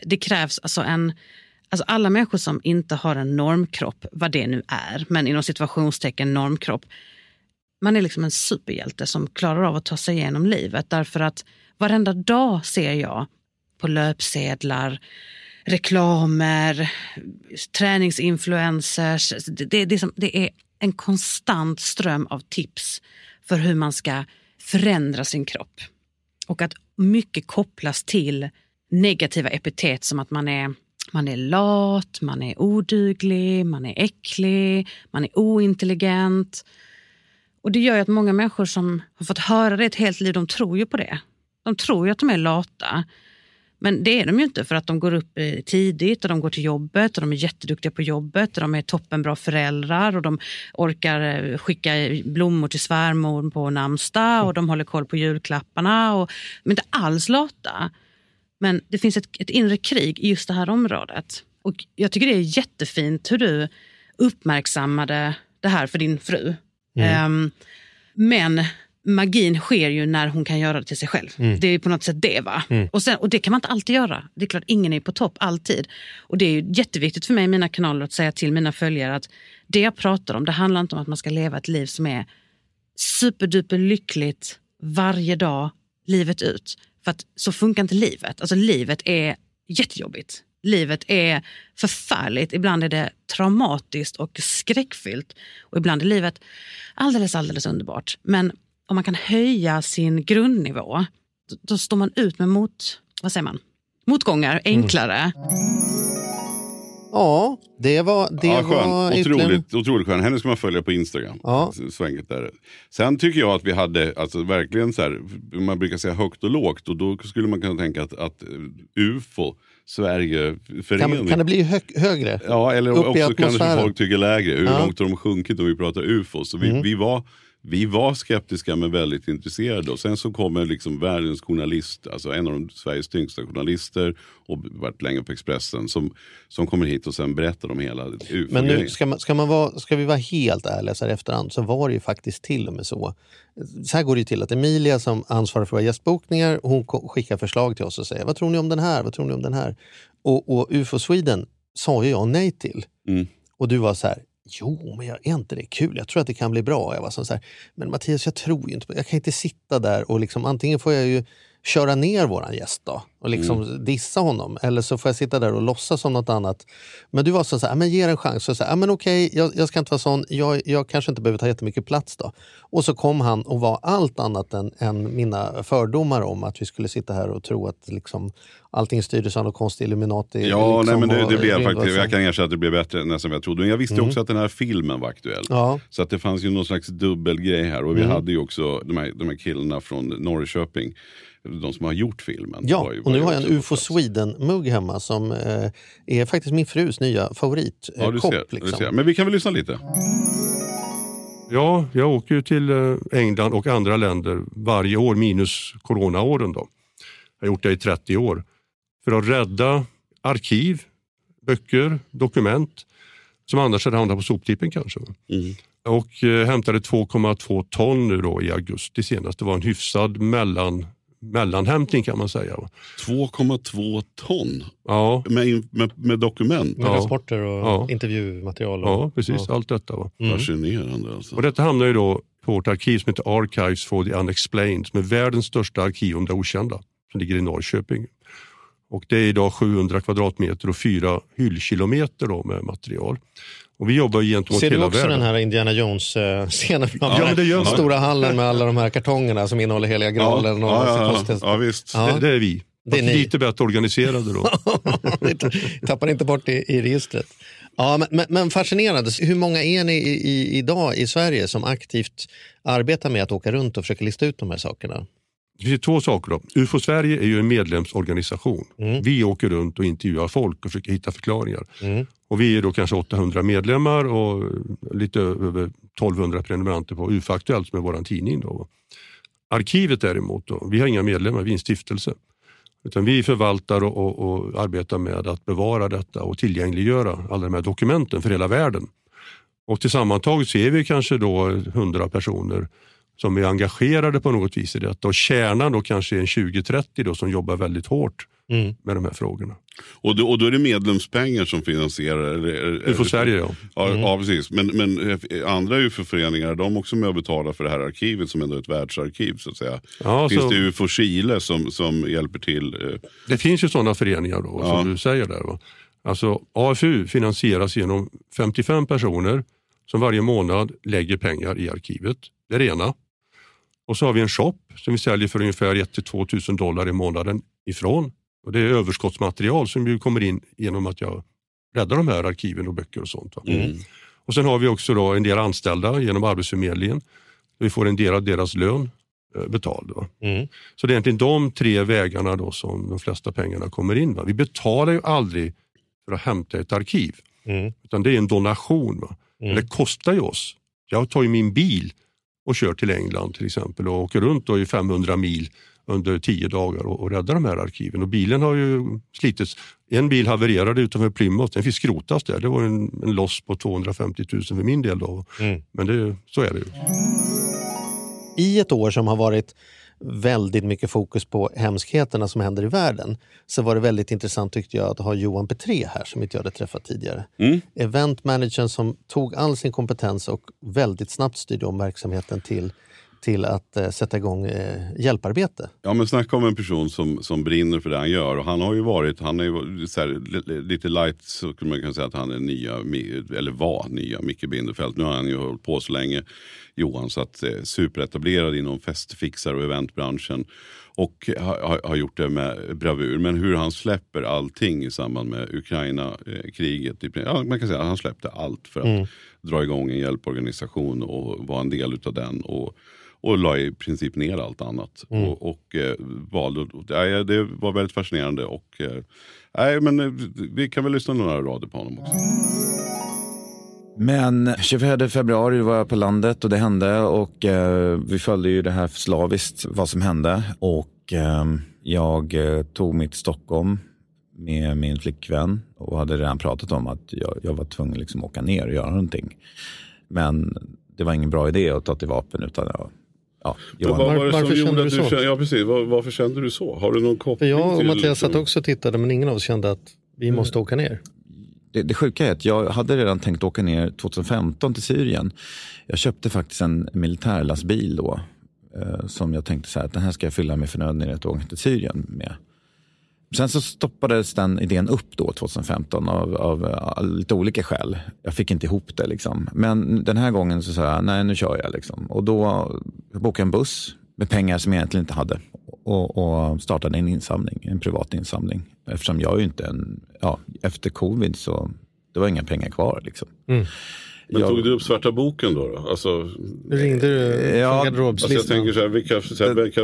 Det krävs alltså en... Alltså alla människor som inte har en normkropp, vad det nu är, men inom situationstecken normkropp, man är liksom en superhjälte som klarar av att ta sig igenom livet. Därför att varenda dag ser jag på löpsedlar, reklamer, träningsinfluencers. Alltså, det, det, det, det är en konstant ström av tips för hur man ska förändra sin kropp. Och att mycket kopplas till negativa epitet som att man är, man är lat, man är oduglig, man är äcklig, man är ointelligent. Och det gör ju att många människor som har fått höra det ett helt liv, de tror ju på det. De tror ju att de är lata. Men det är de ju inte för att de går upp tidigt och de går till jobbet och de är jätteduktiga på jobbet och de är toppenbra föräldrar och de orkar eh, skicka blommor till svärmor på namnsdag och de håller koll på julklapparna. Och, de är inte alls lata. Men det finns ett, ett inre krig i just det här området. Och jag tycker det är jättefint hur du uppmärksammade det här för din fru. Mm. Um, men magin sker ju när hon kan göra det till sig själv. Mm. Det är på något sätt det. va? Mm. Och, sen, och det kan man inte alltid göra. Det är klart, ingen är på topp alltid. Och det är ju jätteviktigt för mig i mina kanaler att säga till mina följare att det jag pratar om, det handlar inte om att man ska leva ett liv som är superduper lyckligt varje dag, livet ut. För att så funkar inte livet. Alltså livet är jättejobbigt. Livet är förfärligt. Ibland är det traumatiskt och skräckfyllt. Och ibland är livet alldeles, alldeles underbart. Men om man kan höja sin grundnivå, då, då står man ut med mot, vad säger man? motgångar enklare. Mm. Ja, det var... Det ja, skön. var otroligt, otroligt skön. Henne ska man följa på Instagram. Ja. Svänget där. Sen tycker jag att vi hade, alltså verkligen så här, man brukar säga högt och lågt och då skulle man kunna tänka att, att UFO, Sverigeförening. Kan, kan det bli hö högre? Ja, eller också kanske folk tycker lägre. Hur ja. långt har de sjunkit om vi pratar UFO? Så vi, mm. vi var vi var skeptiska men väldigt intresserade. Och sen så kommer liksom världens journalist, alltså en av de Sveriges tyngsta journalister och varit länge på Expressen som, som kommer hit och sen berättar om hela ufo Men nu ska, man, ska, man vara, ska vi vara helt ärliga så här efterhand så var det ju faktiskt till och med så. Så här går det ju till att Emilia som ansvarar för våra gästbokningar hon skickar förslag till oss och säger vad tror ni om den här, vad tror ni om den här? Och, och UFO Sweden sa ju jag nej till. Mm. Och du var så här, Jo, men jag är inte det kul? Jag tror att det kan bli bra. Jag var så här, men Mattias, jag tror ju inte på Jag kan inte sitta där och liksom, antingen får jag ju köra ner våran gäst då och liksom mm. dissa honom. Eller så får jag sitta där och låtsas som något annat. Men du var så, här, men ge en chans. Så, så här, men okej, jag, jag, ska inte vara sån. Jag, jag kanske inte behöver ta jättemycket plats då. Och så kom han och var allt annat än, än mina fördomar om att vi skulle sitta här och tro att liksom, allting styrdes av någon konstig Illuminati. Ja, liksom, nej, men det, det blev faktiskt, jag kan erkänna att det blev bättre nästan vad jag trodde. Men jag visste mm. också att den här filmen var aktuell. Ja. Så att det fanns ju någon slags dubbelgrej här. Och vi mm. hade ju också de här, de här killarna från Norrköping de som har gjort filmen. Ja, och nu har jag en UFO Sweden-mugg hemma som eh, är faktiskt min frus nya favoritkopp. Eh, ja, du ser, liksom. du ser. Men vi kan väl lyssna lite? Ja, jag åker ju till eh, England och andra länder varje år minus coronaåren. Då. Jag har gjort det i 30 år. För att rädda arkiv, böcker, dokument som annars hade hamnat på soptippen kanske. Mm. Och eh, hämtade 2,2 ton nu då i augusti senast. Det var en hyfsad mellan mellanhämtning kan man säga. 2,2 ton ja. med, med, med dokument? Med ja. rapporter och ja. intervjumaterial? Och, ja, precis. Ja. Allt detta. Va? Mm. Fascinerande. Alltså. Och detta hamnar ju då på vårt arkiv som heter Archives for the Unexplained som är världens största arkiv om det okända som ligger i Norrköping. Och det är idag 700 kvadratmeter och 4 hyllkilometer då med material. Och vi jobbar gentemot Ser du också världen. den här Indiana Jones-scenen? Ja, ja, det gör *laughs* Stora hallen med alla de här kartongerna som innehåller heliga graalen. Ja, och ja, ja, ja, visst. Det, det, är vi. Det är lite bättre organiserade då. *laughs* Tappar inte bort det i registret. Ja, men, men, men fascinerande. Hur många är ni i, i, idag i Sverige som aktivt arbetar med att åka runt och försöka lista ut de här sakerna? Det finns två saker. Då. UFO Sverige är ju en medlemsorganisation. Mm. Vi åker runt och intervjuar folk och försöker hitta förklaringar. Mm. Och vi är då kanske 800 medlemmar och lite över 1200 prenumeranter på UFO Aktuellt som är vår tidning. Då. Arkivet däremot, då, vi har inga medlemmar, vi är en stiftelse. Utan vi förvaltar och, och, och arbetar med att bevara detta och tillgängliggöra alla de här dokumenten för hela världen. Och tillsammantaget så är vi kanske då 100 personer som är engagerade på något vis i detta. Och kärnan då kanske är en 20-30 då som jobbar väldigt hårt Mm. med de här frågorna. Och då, och då är det medlemspengar som finansierar? Eller, UFO Sverige ja. Ja, Mm. ja precis. Men, men eh, andra UFO-föreningar, är de också med och betalar för det här arkivet som ändå är ett världsarkiv så att säga? Ja, Finns så- det UFO Chile som, som hjälper till? eh, Det finns ju sådana föreningar då, Ja. som du säger där. Va? Alltså AFU finansieras genom 55 personer som varje månad lägger pengar i arkivet. Det är det ena. Och så har vi en shop som vi säljer för ungefär 1-2 tusen dollar i månaden ifrån. Och det är överskottsmaterial som ju kommer in genom att jag räddar de här arkiven och böcker och sånt. Va? Mm. Och sen har vi också då en del anställda genom Arbetsförmedlingen. Vi får en del av deras lön eh, betald. Mm. Så det är egentligen de tre vägarna då som de flesta pengarna kommer in. Va? Vi betalar ju aldrig för att hämta ett arkiv, Mm. utan det är en donation. Va? Men det kostar ju oss. Jag tar ju min bil och kör till England till exempel och åker runt då i 500 mil under tio dagar och, och räddar de här arkiven. Och bilen har ju slitits. En bil havererade utanför Plymouth, den fick skrotas där. Det var en, en loss på 250 000 för min del. Då. Mm. Men det, så är det ju. I ett år som har varit väldigt mycket fokus på hemskheterna som händer i världen så var det väldigt intressant tyckte jag att ha Johan Petré här som inte jag hade träffat tidigare. Mm. Eventmanagern som tog all sin kompetens och väldigt snabbt styrde om verksamheten till, till att eh, sätta igång eh, hjälparbete. Ja men snacka om en person som, som brinner för det han gör. Och han har ju varit, han är ju här, li- lite light så kan man kan säga att han är nya, eller var nya Micke Bindefeld. Nu har han ju hållit på så länge, Johan, så att eh, superetablerad inom festfixar och eventbranschen. Och har, har- gjort det med bravur. Men hur han släpper allting i samband med Ukraina-kriget. Ja, man kan säga att han släppte allt för att Mm. dra igång en hjälporganisation och vara en del utav den. Och, och la i princip ner allt annat. Mm. Och, och eh, valde, nej, det var väldigt fascinerande. Och, eh, nej, men, eh, vi kan väl lyssna några rader på honom också. Men 24 februari var jag på landet och det hände och eh, vi följde ju det här slaviskt vad som hände och eh, jag eh, tog till Stockholm med min flickvän och hade redan pratat om att jag, jag var tvungen liksom att åka ner och göra någonting. Men det var ingen bra idé att ta till vapen utan jag, ja, Johan- vad var det varför som kände du så? kände, ja, precis, Var, varför kände du så? Har du någon För koppling jag och till... Mattias satt liksom- också och tittade men ingen av oss kände att vi måste åka ner. det, det sjuka är att jag hade redan tänkt åka ner 2015 till Syrien. Jag köpte faktiskt en militärlastbil då. Eh, som jag tänkte så här, att den här ska jag fylla med förnödenheter och åka till Syrien med. Sen så stoppades den idén upp då 2015 av, av lite olika skäl. Jag fick inte ihop det liksom. Men den här gången så sa jag, nej nu kör jag liksom. Och då bokade jag en buss med pengar som jag egentligen inte hade. Och, och startade en insamling, en privat insamling. Eftersom jag ju inte en, ja, efter covid så det var inga pengar kvar liksom. Mm. Men Jag- tog du upp svarta boken då? då? Alltså, Ringde du Ja, från alltså jag garderobslistan? tänker så här, vilka, så här vilka,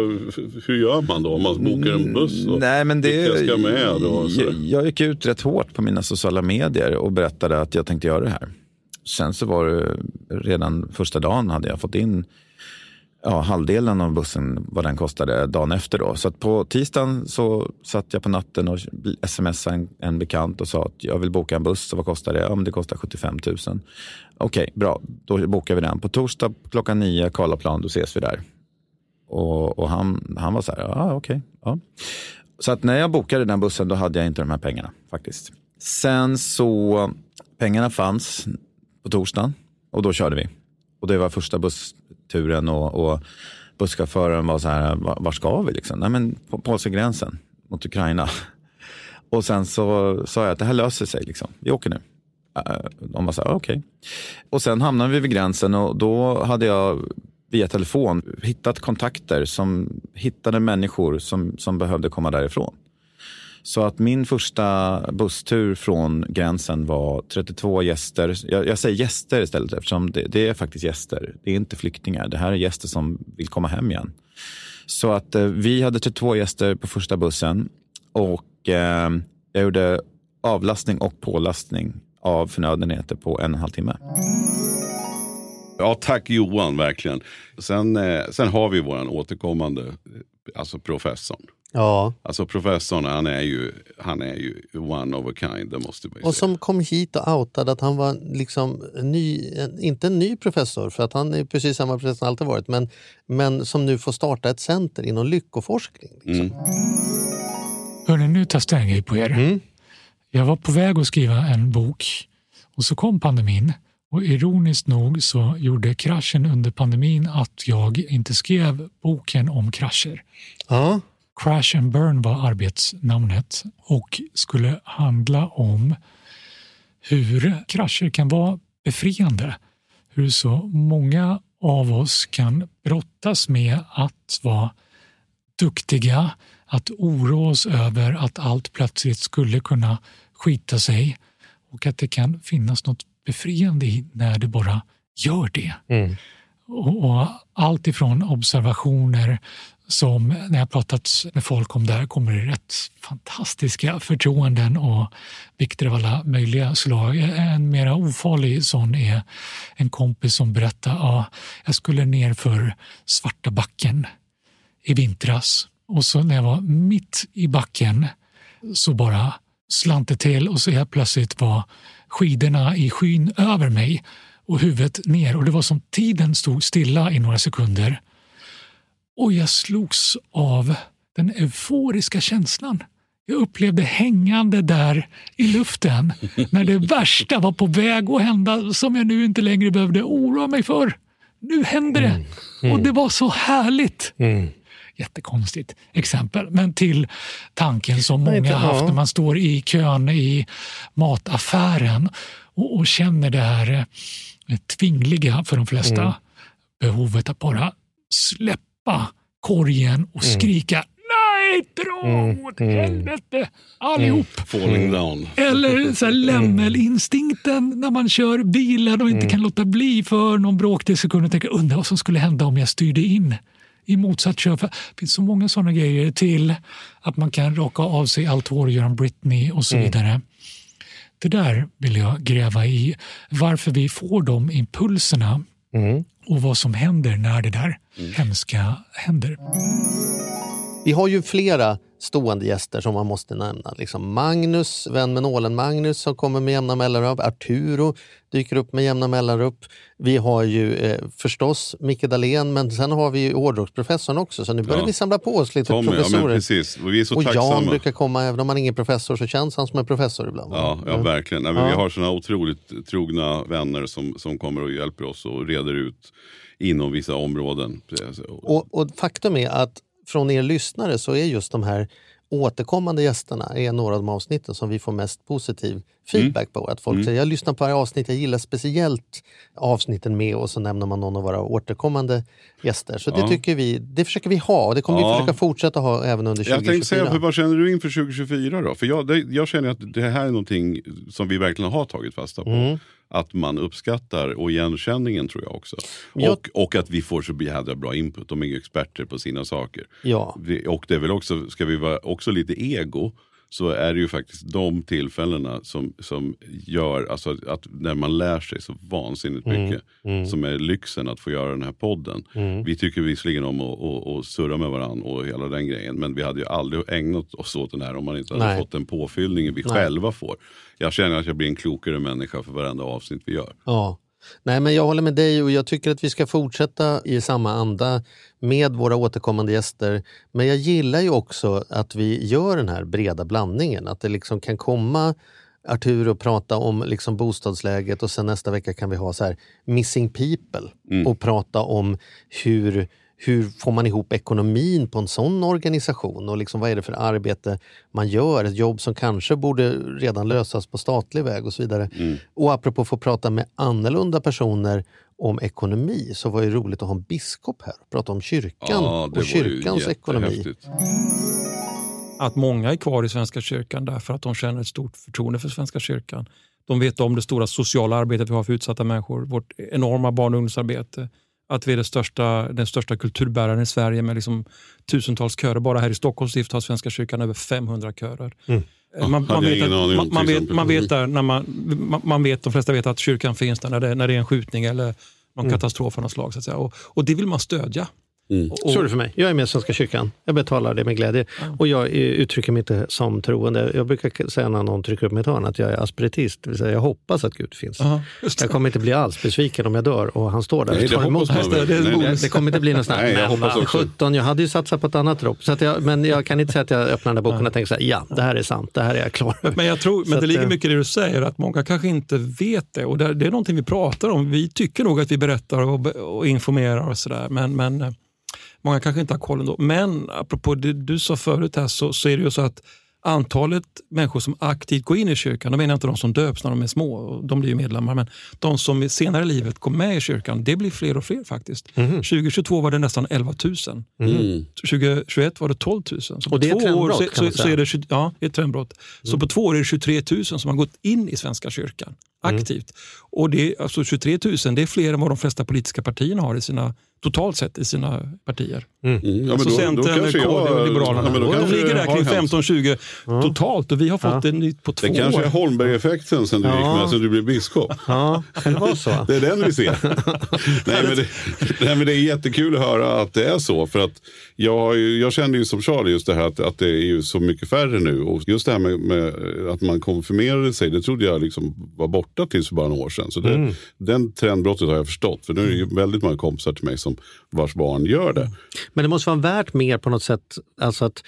hur gör man då om man bokar en buss? Och, Nej, men det, vilka ska med? Då, och så jag, jag gick ut rätt hårt på mina sociala medier och berättade att jag tänkte göra det här. Sen så var det redan första dagen hade jag fått in ja, halvdelen av bussen vad den kostade dagen efter. Då. Så att på tisdagen så satt jag på natten och smsade en, en bekant och sa att jag vill boka en buss. Och vad kostar det? Ja, men det kostar 75 000. Okej, bra. Då bokar vi den. På torsdag klockan nio, Karlaplan, då ses vi där. Och, och han, han var så här, ja okej. ja. Så att när jag bokade den bussen då hade jag inte de här pengarna faktiskt. Sen så, pengarna fanns på torsdagen och då körde vi. Och det var första buss... Turen och, och busschauffören var så här, "Va- var ska vi liksom? Nej men på polska gränsen mot Ukraina. *laughs* Och sen så sa jag att det här löser sig liksom, vi åker nu. De var så här, ah, okej. Och sen hamnade vi vid gränsen och då hade jag via telefon hittat kontakter som hittade människor som, som behövde komma därifrån. Så att min första busstur från gränsen var 32 gäster. Jag, jag säger gäster istället eftersom det, det, är faktiskt gäster. Det är inte flyktingar. Det här är gäster som vill komma hem igen. Så att eh, vi hade 32 gäster på första bussen och eh, jag gjorde avlastning och pålastning av förnödenheter på en och en halv timme. Ja, tack Johan, verkligen. Sen, eh, sen har vi våran återkommande, eh, alltså professorn. Ja. Alltså professorn, han är ju, han är ju one of a kind, det måste man ju Och säga. som kom hit och outade att han var liksom en ny, inte en ny professor, för att han är precis samma professor som alltid varit, men, men som nu får starta ett center inom lyckoforskning. Liksom. Hörrni, nu testar jag en grej på er. Jag var på väg att skriva en bok och så kom pandemin. Och ironiskt nog så gjorde kraschen under pandemin att jag inte skrev boken om krascher. Ja. Crash and Burn var arbetsnamnet och skulle handla om hur krascher kan vara befriande. Hur så många av oss kan brottas med att vara duktiga, att oroa oss över att allt plötsligt skulle kunna skita sig och att det kan finnas något befriande i när det bara gör det. Och, och allt ifrån observationer som när jag pratat med folk om det här kommer det rätt fantastiska förtroenden och vikter av alla möjliga slag. En mera ofarlig sån är en kompis som berättar att ja, jag skulle ner för Svarta backen i vintras och så när jag var mitt i backen så bara slant det till och så helt plötsligt var skidorna i skyn över mig och huvudet ner och det var som tiden stod stilla i några sekunder. Och jag slogs av den euforiska känslan. Jag upplevde hängande där i luften *laughs* när det värsta var på väg att hända som jag nu inte längre behövde oroa mig för. Nu händer det! Och det var så härligt! Jättekonstigt exempel, men till tanken som många inte- har haft när man står i kön i mataffären och, och känner det här eh, tvingliga för de flesta Mm. behovet att bara släppa korgen och Mm. skrika Nej, dra åt helvete allihop! Falling down. Eller så här lämmelinstinkten när man kör bilen och inte kan låta bli för någon bråkdel sekund och tänka undra vad som skulle hända om jag styrde in i motsatt. För Det finns så många sådana grejer till att man kan raka av sig allt hår och göra en Britney och så Mm. vidare. Det där vill jag gräva i. Varför vi får de impulserna Mm. och vad som händer när det där hemska händer. Vi har ju flera stående gäster som man måste nämna. Liksom Magnus, vän med nålen Magnus som kommer med jämna mellanrum. Arturo dyker upp med jämna mellanrum. Vi har ju eh, förstås Micke Dahlén men sen har vi ju hårdrocksprofessorn också så nu börjar Ja. vi samla på oss lite Tommy, ja, professorer. precis. Och vi är så och Jan tacksamma. brukar komma, även om han är ingen professor så känns han som en professor ibland. Ja, ja Mm. verkligen. Nej, men Vi Ja. har såna otroligt trogna vänner som, som kommer och hjälper oss och reder ut inom vissa områden. Och, och faktum är att från er lyssnare så är just de här återkommande gästerna är några av de avsnitten som vi får mest positiv feedback på. Att folk Mm. säger jag lyssnar på varje avsnitt, jag gillar speciellt avsnitten med och så nämner man någon av våra återkommande gäster. Så det Ja. tycker vi, det försöker vi ha och det kommer vi Ja. försöka fortsätta ha även under Jag tänkte 2024. säga, för vad känner du inför 2024 då? För jag, det, jag känner att det här är någonting som vi verkligen har tagit fasta på. Mm. Att man uppskattar och igenkänningen tror jag också. Ja. Och, och att vi får så jädra bra input. De är ju experter på sina saker. Ja. Och det är väl också, ska vi vara också lite ego, så är det ju faktiskt de tillfällena som, som gör alltså att när man lär sig så vansinnigt Mm, mycket. mm. Som är lyxen att få göra den här podden. Mm. Vi tycker visserligen om att, att, att surra med varandra och hela den grejen. Men vi hade ju aldrig ägnat oss åt den här om man inte hade Nej. fått den påfyllningen vi Nej. själva får. Jag känner att jag blir en klokare människa för varenda avsnitt vi gör. Ja. Nej, men jag håller med dig och jag tycker att vi ska fortsätta i samma anda med våra återkommande gäster. Men jag gillar ju också att vi gör den här breda blandningen. Att det liksom kan komma Arturo och prata om liksom bostadsläget och sen nästa vecka kan vi ha så här missing people Mm. och prata om hur hur får man ihop ekonomin på en sån organisation och liksom vad är det för arbete man gör? Ett jobb som kanske borde redan lösas på statlig väg och så vidare. Mm. Och apropå att få prata med annorlunda personer om ekonomi så var det roligt att ha en biskop här och prata om kyrkan Ja, och kyrkans ekonomi. att många är kvar i Svenska kyrkan därför att de känner ett stort förtroende för Svenska kyrkan. De vet om det stora sociala arbetet vi har för utsatta människor, vårt enorma barn och ungdomsarbete. Att vi är största, den största kulturbäraren i Sverige med liksom tusentals körer. Bara här i Stockholms stift har Svenska kyrkan över 500 körer. Mm. Eh, Man, vet att, aning om, man, man, till vet, exempel. man vet där när man, man, man vet, de flesta vet att kyrkan finns där när det, när det är en skjutning eller någon Mm. katastrof av något slag. Så att säga. Och, och det vill man stödja. Och- Så är det för mig. Jag är med i Svenska kyrkan. Jag betalar det med glädje. Och jag uttrycker mig inte som troende. Jag brukar säga när någon trycker upp mitt hörn att jag är aspiritist. Det vill säga jag hoppas att Gud finns. Just det. jag kommer inte bli alls besviken om jag dör och han står där Nej, och det tar emot mig. man väl. det, Nej, nej. det kommer inte bli något sånt. Nej, jag Men hoppas vad också. 17, jag hade ju satsat på ett annat dropp. Så att jag, men jag kan inte säga att jag öppnar den där boken och tänker så här, ja, det här är sant, det här är jag klar över. Men jag tror, men det att, ligger eh, mycket i det du säger, att många kanske inte vet det. Och det, det är någonting vi pratar om. Vi tycker nog att vi berättar och, och informerar och sådär. Men, men eh, många kanske inte har koll ändå. Men apropå det du sa förut här så, så är det ju så att antalet människor som aktivt går in i kyrkan, då menar jag inte de som döps när de är små, de blir ju medlemmar, men de som senare i livet går med i kyrkan, det blir fler och fler faktiskt. Mhm. 2022 var det nästan 11 000. Mm. 2021 var det 12 000. Så Och det är två ett år trendbrott, så, kan så, man så säga. är det, 20 ja, det är ett trendbrott. Så på två år är det 23 000 som har gått in i Svenska kyrkan aktivt. Och det, alltså 23 000 det är fler än vad de flesta politiska partierna har i sina, totalt sett i sina partier. Mm. Ja, alltså då- då Centern, KD och Liberalerna. ja, de ligger där kring hänt. 15-20 totalt och vi har fått en ny på två Det kanske är år. Holmberg-effekten sen du gick Ja. med, sen du blev biskop. Ja, kan det vara så? Det är den vi ser. *laughs* nej, men det, nej, men det är jättekul att höra att det är så. För att jag, jag kände ju som Charlie just det här att, att det är ju så mycket färre nu. Och just det här med, med att man konfirmerade sig, det trodde jag liksom var borta tills för bara några år sedan. Så det, Mm. den trendbrottet har jag förstått. För nu är det ju väldigt många kompisar till mig som vars barn gör det. Mm. Men det måste vara värt mer på något sätt. Alltså att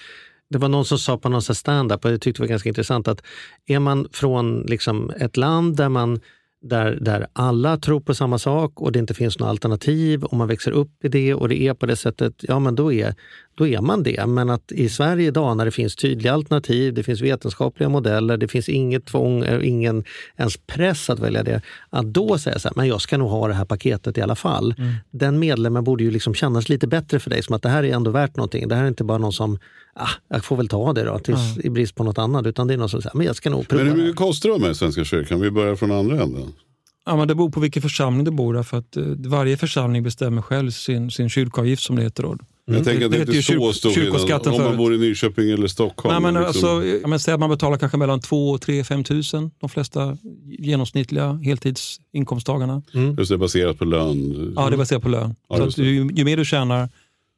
det var någon som sa på någon sån stand-up och jag tyckte det var ganska intressant att är man från liksom ett land där man där, där alla tror på samma sak och det inte finns några alternativ och man växer upp i det och det är på det sättet, ja men då är, då är man det. Men att i Sverige idag när det finns tydliga alternativ, det finns vetenskapliga modeller, det finns inget tvång, eh, ingen ens press att välja det, att då säga så här, men jag ska nog ha det här paketet i alla fall. Den medlemmen borde ju liksom kännas lite bättre för dig, som att det här är ändå värt någonting. Det här är inte bara någon som, ah, jag får väl ta det då, tills, i brist på något annat, utan det är någon som säger, men jag ska nog prova Men hur mycket kostar det med Svenska kyrkan? Vi börjar från andra änden. Ja, men det beror på vilken församling du bor i. För att, eh, varje församling bestämmer själv sin, sin kyrkoavgift som det heter. Då. Jag tänker att det heter inte är så stor skillnad om man bor i Nyköping eller Stockholm. Nej, men liksom. alltså, men säg att man betalar kanske mellan 2, 3, 5 tusen. De flesta genomsnittliga heltidsinkomsttagarna. Just det, baserat på lön. Ja, det är baserat på lön. Ja, så ju, ju mer du tjänar,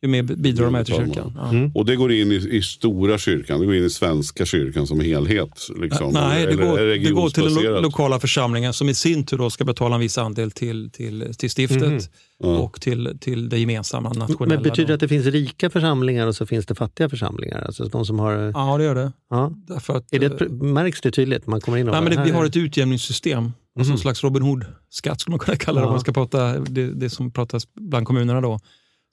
ju mer bidrar de med till kyrkan. Ja. Och det går in i, i stora kyrkan, det går in i Svenska kyrkan som helhet? Liksom. Nej, det Eller går, det går till den lo lokala församlingen som i sin tur då ska betala en viss andel till, till, till stiftet Mhm. och till, till det gemensamma nationella. Men betyder det att det finns rika församlingar och så finns det fattiga församlingar? Alltså de som har... Ja, det gör det. Ja. Därför att, Är det pr- märks det tydligt? Man kommer in och Nej, men det, vi har ett utjämningssystem. Alltså Mhm. en slags Robin Hood-skatt skulle man kunna kalla det Ja. om man ska prata det, det som pratas bland kommunerna. då.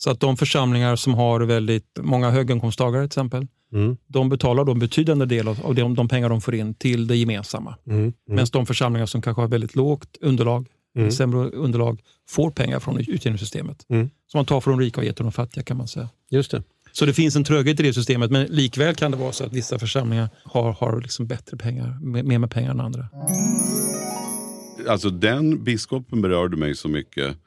Så att de församlingar som har väldigt många höginkomsttagare till exempel, Mm. de betalar då en betydande del av de, de pengar de får in till det gemensamma. Mm. Mm. Medan de församlingar som kanske har väldigt lågt underlag, Mm. sämre underlag, får pengar från utjämningssystemet. Mm. Som man tar från de rika och ger till de fattiga kan man säga. Just det. Så det finns en tröghet i det systemet, men likväl kan det vara så att vissa församlingar har, har liksom bättre pengar, mer mer med pengar än andra. Alltså den biskopen berörde mig så mycket.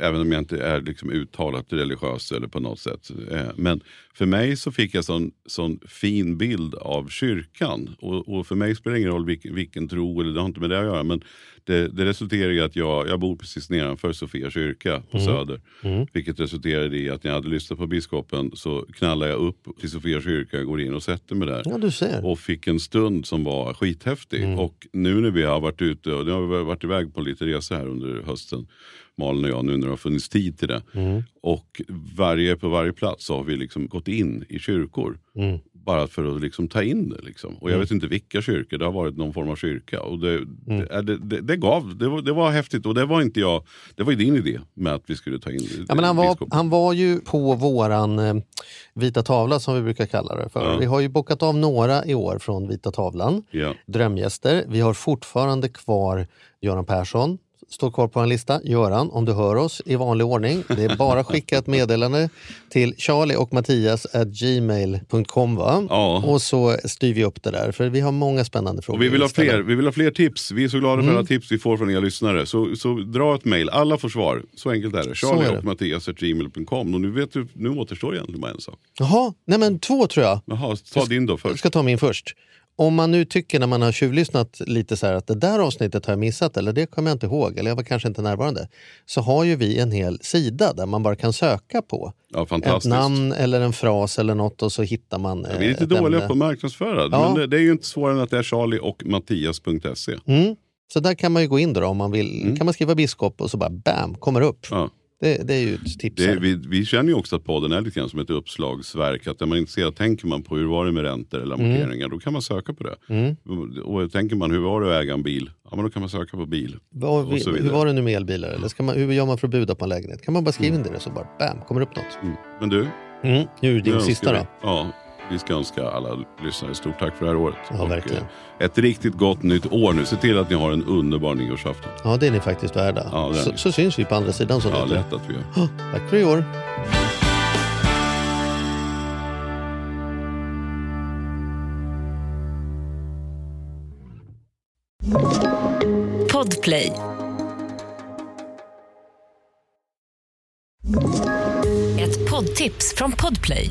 Även om jag inte är liksom uttalat religiös eller på något sätt. Eh, Men för mig så fick jag sån, sån fin bild av kyrkan. Och, och för mig spelar det ingen roll vilken, vilken tro, eller det har inte med det att göra. Men det, det resulterar i att jag, jag bor precis nedanför Sofia kyrka på Mm. Söder. Mm. Vilket resulterade i att när jag hade lyssnat på biskopen så knallade jag upp till Sofia kyrka, går in och sätter mig där. Ja. Och fick en stund som var skithäftig. Och nu när vi har varit ute, och nu har vi varit iväg på lite resor här under hösten. Malin och jag, nu när det har funnits tid till det. Mm. Och varje, på varje plats har vi liksom gått in i kyrkor. Mm. Bara för att liksom ta in det. Liksom. Och jag Mm. vet inte vilka kyrkor, det har varit någon form av kyrka. Och det, det, det, det, det gav, det var, det var häftigt. Och det var inte jag, det var ju din idé med att vi skulle ta in Ja, men han, var, biskop. han var ju på våran eh, vita tavla som vi brukar kalla det för. Ja. Vi har ju bockat av några i år från vita tavlan. Ja. Drömgäster. Vi har fortfarande kvar Göran Persson står kvar på en lista. Göran, om du hör oss i vanlig ordning. Det är bara att skicka ett meddelande till Charlie och Mattias at gmail.com. Va? Ja. Och så styr vi upp det där, för vi har många spännande frågor. Och vi vill, ha fler, vi vill ha fler tips. Vi är så glada för Mm. alla tips vi får från er lyssnare. Så, så dra ett mejl. Alla får svar. Så enkelt är det. Charlie och Mattias at gmail.com. Och nu, vet du, nu återstår egentligen bara en sak. Jaha, nej men två tror jag. Jaha, ta din då Jag först. ska ta min först. Om man nu tycker när man har tjuvlyssnat lite så här att det där avsnittet har jag missat eller det kommer jag inte ihåg eller jag var kanske inte närvarande. Så har ju vi en hel sida där man bara kan söka på Ja, ett namn eller en fras eller något och så hittar man Ja, vi är lite ett dåliga ämne. på att marknadsföra. Ja. Men det, det är ju inte svårare än att det är Charlie och Mattias.se. Mm. Så där kan man ju gå in då, då om man vill. kan man skriva biskop och så bara bam, kommer upp. Ja. Det, det är ju ett tips. Det, är- vi, vi känner ju också att podden är lite grann som ett uppslagsverk. Att när man inte ser, tänker man på hur var det med räntor eller Mm. amorteringar, då kan man söka på det. Mm. Och tänker man hur var det att äga en bil, ja men då kan man söka på bil. Och så hur var det nu med elbilar? Eller ska man, hur gör man för att buda på en lägenhet? Kan man bara skriva in det så bara bam, kommer upp något. Mm. Men du, Mm. Nu är din sista önskar då. vi, Ja, vi ska önska alla lyssnare stort tack för det här året. Ja, verkligen. eh, ett riktigt gott nytt år nu. Se till att ni har en underbar nyårsafton. Ja, det är ni faktiskt värda. Ja, så, så syns vi på andra sidan. Som Ja, lätt att vi gör. Ja, Tack för i år. Podplay. Ett poddtips från Podplay.